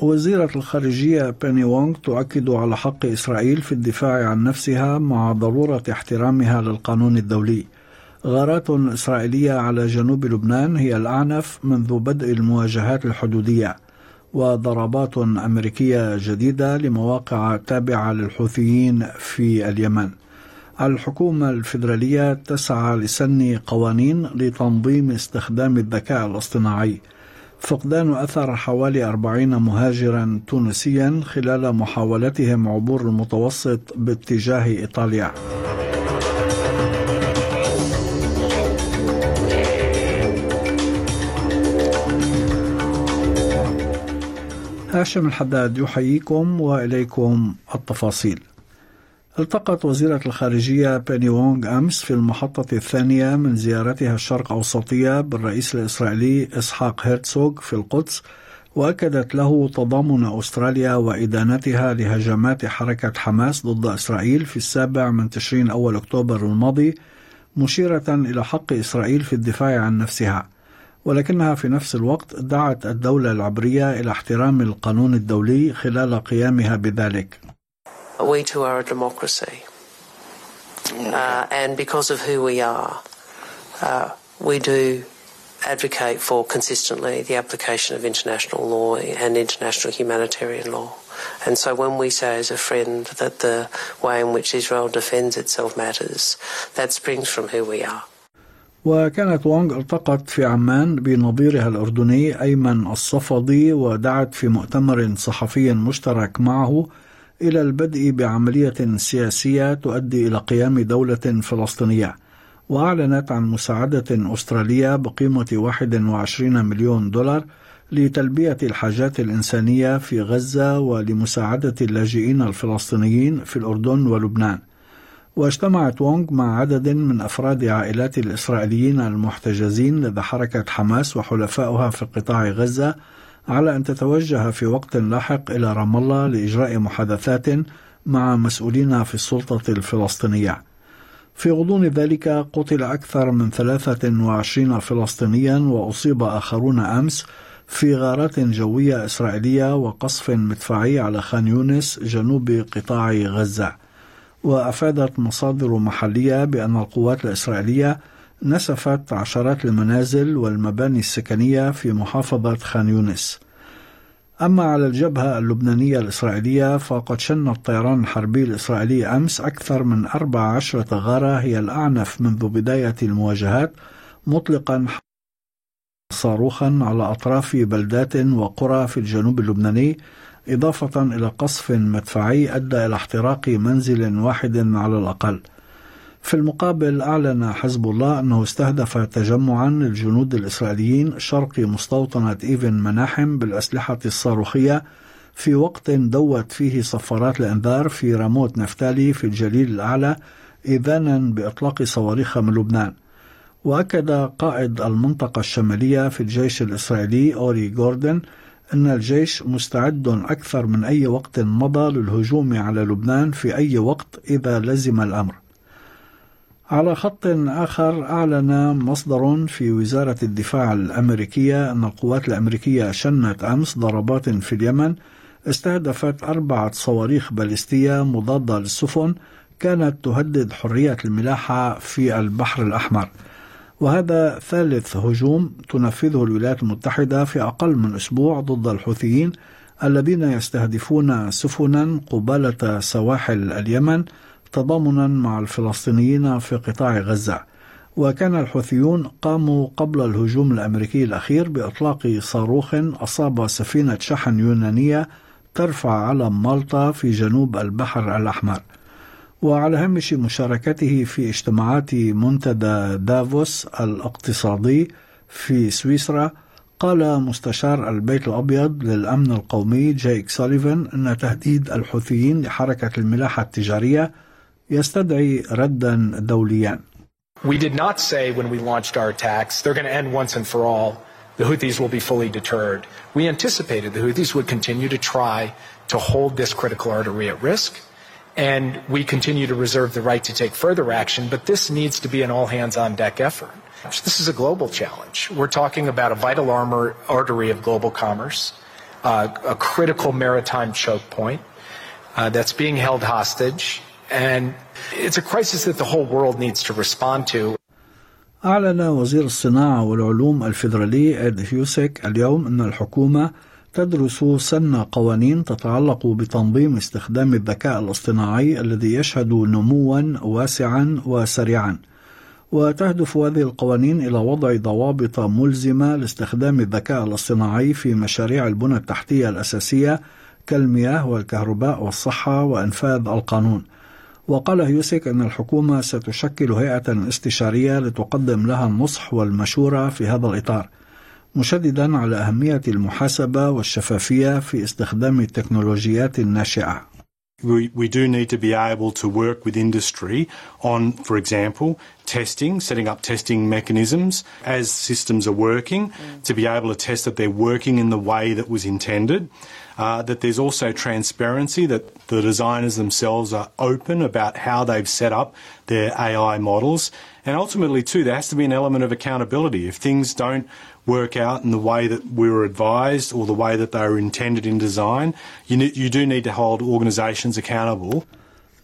وزيرة الخارجية بيني وونغ تؤكد على حق إسرائيل في الدفاع عن نفسها مع ضرورة احترامها للقانون الدولي. غارات إسرائيلية على جنوب لبنان هي الأعنف منذ بدء المواجهات الحدودية. وضربات أمريكية جديدة لمواقع تابعة للحوثيين في اليمن. الحكومة الفيدرالية تسعى لسن قوانين لتنظيم استخدام الذكاء الاصطناعي. فقدان أثر حوالي أربعين مهاجرا تونسيا خلال محاولتهم عبور المتوسط باتجاه إيطاليا. هاشم الحداد يحييكم وإليكم التفاصيل. التقت وزيرة الخارجية بيني وونغ أمس في المحطة الثانية من زيارتها الشرق أوسطية بالرئيس الإسرائيلي إسحاق هيرتسوغ في القدس وأكدت له تضامن أستراليا وإدانتها لهجمات حركة حماس ضد إسرائيل في السابع من تشرين أول أكتوبر الماضي مشيرة إلى حق إسرائيل في الدفاع عن نفسها. ولكنها في نفس الوقت دعت الدولة العبرية إلى احترام القانون الدولي خلال قيامها بذلك. we too are a democracy. Uh, and because of who we are, uh, we do advocate for consistently the application of international law and international humanitarian law. And so when we say as a friend that the way in which Israel defends itself matters, that springs from who we are. وكانت وونغ التقت في عمان بنظيرها الأردني أيمن الصفدي ودعت في مؤتمر صحفي مشترك معه إلى البدء بعملية سياسية تؤدي إلى قيام دولة فلسطينية وأعلنت عن مساعدة أسترالية بقيمة 21 مليون دولار لتلبية الحاجات الإنسانية في غزة ولمساعدة اللاجئين الفلسطينيين في الأردن ولبنان. واجتمعت وونغ مع عدد من أفراد عائلات الإسرائيليين المحتجزين لدى حركة حماس وحلفائها في قطاع غزة على أن تتوجه في وقت لاحق إلى رام الله لإجراء محادثات مع مسؤولين في السلطة الفلسطينية. في غضون ذلك قتل أكثر من 23 فلسطينيا وأصيب آخرون أمس في غارات جوية إسرائيلية وقصف مدفعي على خان يونس جنوب قطاع غزة. وأفادت مصادر محلية بأن القوات الإسرائيلية نسفت عشرات المنازل والمباني السكنية في محافظة خان يونس. أما على الجبهة اللبنانية الإسرائيلية فقد شن الطيران الحربي الإسرائيلي أمس أكثر من 14 غارة هي الأعنف منذ بداية المواجهات مطلقا صاروخا على أطراف بلدات وقرى في الجنوب اللبناني إضافة إلى قصف مدفعي أدى إلى احتراق منزل واحد على الأقل. في المقابل أعلن حزب الله أنه استهدف تجمعا للجنود الإسرائيليين شرق مستوطنة إيفن مناحم بالأسلحة الصاروخية في وقت دوت فيه صفارات الإنذار في راموت نفتالي في الجليل الأعلى إذانا بإطلاق صواريخ من لبنان. وأكد قائد المنطقة الشمالية في الجيش الإسرائيلي أوري جوردن أن الجيش مستعد أكثر من أي وقت مضى للهجوم على لبنان في أي وقت إذا لزم الأمر. على خط آخر أعلن مصدر في وزارة الدفاع الأمريكية أن القوات الأمريكية شنت أمس ضربات في اليمن استهدفت أربعة صواريخ باليستية مضادة للسفن كانت تهدد حرية الملاحة في البحر الأحمر. وهذا ثالث هجوم تنفذه الولايات المتحدة في أقل من أسبوع ضد الحوثيين الذين يستهدفون سفنا قبالة سواحل اليمن تضامنا مع الفلسطينيين في قطاع غزة. وكان الحوثيون قاموا قبل الهجوم الأمريكي الأخير بإطلاق صاروخ أصاب سفينة شحن يونانية ترفع علم مالطا في جنوب البحر الأحمر. وعلى هامش مشاركته في اجتماعات منتدى دافوس الاقتصادي في سويسرا قال مستشار البيت الأبيض للأمن القومي جايك سوليفان أن تهديد الحوثيين لحركة الملاحة التجارية يستدعي ردا دوليا We did not say when we launched our attacks, they're going to end once and for all. The Houthis will be fully deterred. We anticipated the Houthis would continue to try to hold this critical artery at risk, and we continue to reserve the right to take further action, but this needs to be an all hands on deck effort. This is a global challenge. We're talking about a vital armor, artery of global commerce, uh, a critical maritime choke point uh, that's being held hostage, and it's a crisis that the whole world needs to respond to. أعلن وزير الصناعة والعلوم الفيدرالي إد هيوسك اليوم أن الحكومة تدرس سن قوانين تتعلق بتنظيم استخدام الذكاء الاصطناعي الذي يشهد نموا واسعا وسريعا وتهدف هذه القوانين إلى وضع ضوابط ملزمة لاستخدام الذكاء الاصطناعي في مشاريع البنى التحتية الأساسية كالمياه والكهرباء والصحة وإنفاذ القانون وقال هيوسك أن الحكومة ستشكل هيئة استشارية لتقدم لها النصح والمشورة في هذا الإطار مشددا على أهمية المحاسبة والشفافية في استخدام التكنولوجيات الناشئة. We, we do need to be able to work with industry on, for example, testing, setting up testing mechanisms as systems are working, mm. to be able to test that they're working in the way that was intended. Uh, that there's also transparency, that the designers themselves are open about how they've set up their AI models. And ultimately, too, there has to be an element of accountability. If things don't work out in the way that we were advised or the way that they were intended in design, you, you do need to hold organisations accountable.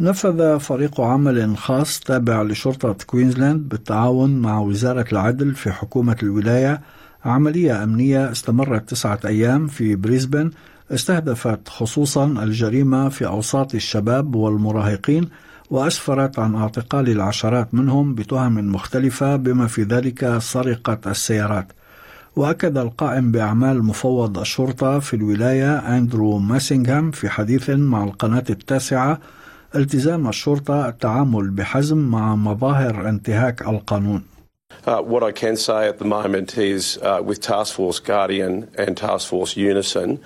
نفذ فريق عمل خاص تابع لشرطة كوينزلاند بالتعاون مع وزارة العدل في حكومة الولاية. عملية أمنية استمرت تسعة أيام في بريسبن. استهدفت خصوصا الجريمة في أوساط الشباب والمراهقين وأسفرت عن اعتقال العشرات منهم بتهم مختلفة بما في ذلك سرقة السيارات. وأكد القائم بأعمال مفوض الشرطة في الولاية أندرو ماسينغهام في حديث مع القناة التاسعة التزام الشرطة التعامل بحزم مع مظاهر انتهاك القانون. Uh, what I can say at the moment is uh, with Task Force Guardian and Task Force Unison,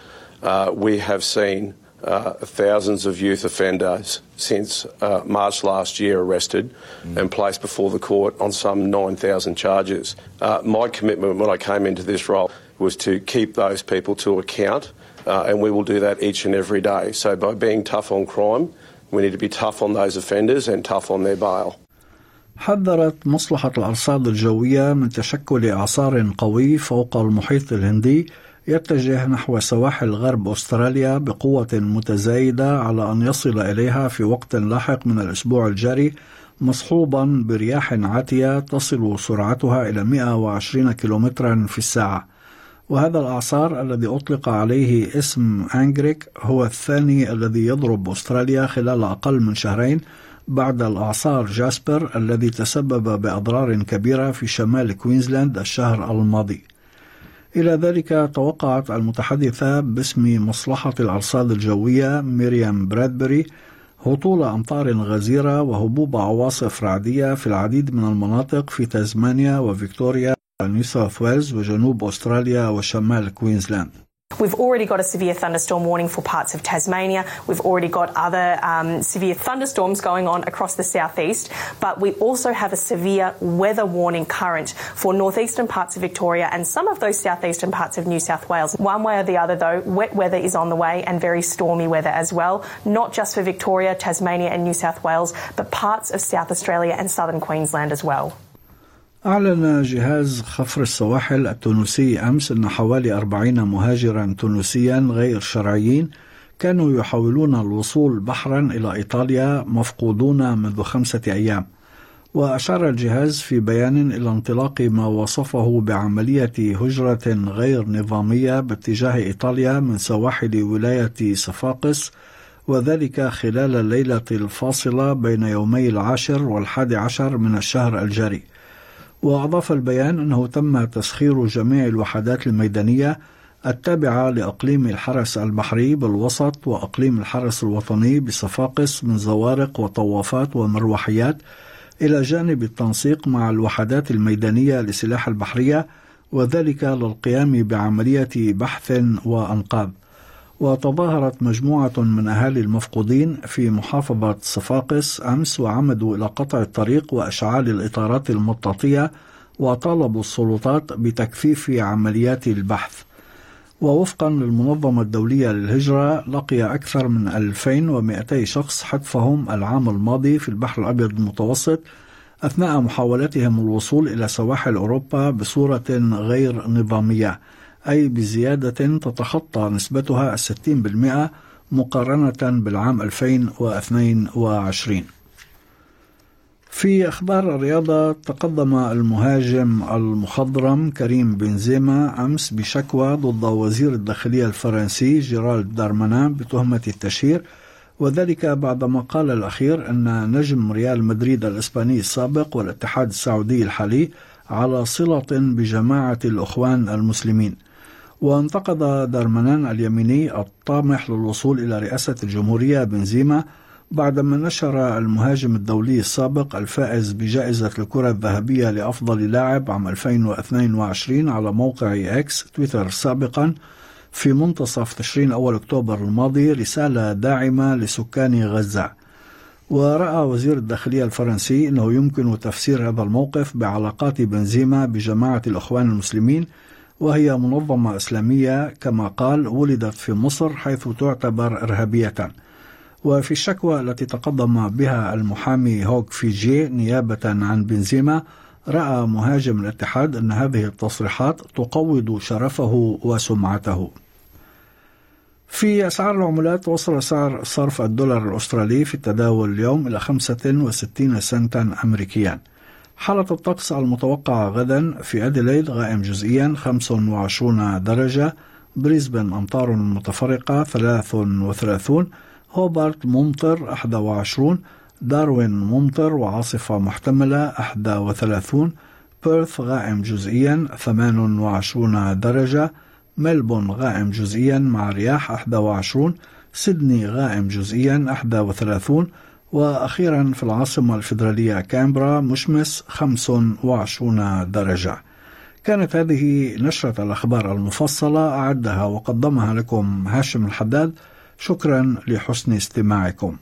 uh, we have seen uh, thousands of youth offenders since uh, March last year arrested mm. and placed before the court on some 9,000 charges. Uh, my commitment when I came into this role was to keep those people to account, uh, and we will do that each and every day. So by being tough on crime, we need to be tough on those offenders and tough on their bail. حذرت مصلحة الأرصاد الجوية من تشكل إعصار قوي فوق المحيط الهندي يتجه نحو سواحل غرب أستراليا بقوة متزايدة على أن يصل إليها في وقت لاحق من الأسبوع الجاري مصحوبا برياح عاتية تصل سرعتها إلى 120 كم في الساعة. وهذا الإعصار الذي أطلق عليه اسم أنجريك هو الثاني الذي يضرب أستراليا خلال أقل من شهرين بعد الإعصار جاسبر الذي تسبب بأضرار كبيرة في شمال كوينزلاند الشهر الماضي. إلى ذلك توقعت المتحدثة باسم مصلحة الأرصاد الجوية ميريام برادبري هطول أمطار غزيرة وهبوب عواصف رعدية في العديد من المناطق في تازمانيا وفيكتوريا ونيو ساوث ويلز وجنوب أستراليا وشمال كوينزلاند. We've already got a severe thunderstorm warning for parts of Tasmania. We've already got other um, severe thunderstorms going on across the southeast, but we also have a severe weather warning current for northeastern parts of Victoria and some of those southeastern parts of New South Wales. One way or the other, though, wet weather is on the way and very stormy weather as well, not just for Victoria, Tasmania, and New South Wales, but parts of South Australia and southern Queensland as well. أعلن جهاز خفر السواحل التونسي أمس أن حوالي أربعين مهاجرا تونسيا غير شرعيين كانوا يحاولون الوصول بحرا إلى إيطاليا مفقودون منذ خمسة أيام. وأشار الجهاز في بيان إلى انطلاق ما وصفه بعملية هجرة غير نظامية باتجاه إيطاليا من سواحل ولاية صفاقس وذلك خلال الليلة الفاصلة بين يومي العاشر والحادي عشر من الشهر الجاري. وأضاف البيان أنه تم تسخير جميع الوحدات الميدانية التابعة لأقليم الحرس البحري بالوسط وأقليم الحرس الوطني بصفاقس من زوارق وطوافات ومروحيات إلى جانب التنسيق مع الوحدات الميدانية لسلاح البحرية وذلك للقيام بعملية بحث وأنقاذ. وتظاهرت مجموعة من أهالي المفقودين في محافظة صفاقس أمس وعمدوا إلى قطع الطريق وإشعال الإطارات المطاطية وطالبوا السلطات بتكثيف عمليات البحث. ووفقا للمنظمة الدولية للهجرة لقي أكثر من 2200 شخص حتفهم العام الماضي في البحر الأبيض المتوسط أثناء محاولتهم الوصول إلى سواحل أوروبا بصورة غير نظامية. أي بزيادة تتخطى نسبتها الستين بالمئة مقارنة بالعام 2022 في أخبار الرياضة تقدم المهاجم المخضرم كريم بنزيما أمس بشكوى ضد وزير الداخلية الفرنسي جيرالد دارمانان بتهمة التشهير وذلك بعدما قال الأخير أن نجم ريال مدريد الإسباني السابق والاتحاد السعودي الحالي على صلة بجماعة الأخوان المسلمين. وانتقد دارمانان اليميني الطامح للوصول إلى رئاسة الجمهورية بنزيما بعدما نشر المهاجم الدولي السابق الفائز بجائزة الكرة الذهبية لأفضل لاعب عام 2022 على موقع إكس تويتر سابقا في منتصف تشرين أول أكتوبر الماضي رسالة داعمة لسكان غزة. ورأى وزير الداخلية الفرنسي أنه يمكن تفسير هذا الموقف بعلاقات بنزيما بجماعة الأخوان المسلمين وهي منظمة إسلامية كما قال ولدت في مصر حيث تعتبر إرهابية. وفي الشكوى التي تقدم بها المحامي هوك فيجي نيابة عن بنزيما رأى مهاجم الاتحاد أن هذه التصريحات تقوض شرفه وسمعته. في أسعار العملات وصل سعر صرف الدولار الأسترالي في التداول اليوم إلى 65 سنتا أمريكيا. حالة الطقس المتوقعة غدا في أديلايد غائم جزئيا 25 درجة بريسبن أمطار متفرقة 33 هوبارت ممطر 21 داروين ممطر وعاصفة محتملة 31 بيرث غائم جزئيا 28 درجة ملبون غائم جزئيا مع رياح 21 سيدني غائم جزئيا 31 وأخيرا في العاصمة الفيدرالية كامبرا مشمس 25 درجة. كانت هذه نشرة الأخبار المفصلة أعدها وقدمها لكم هاشم الحداد. شكرا لحسن استماعكم.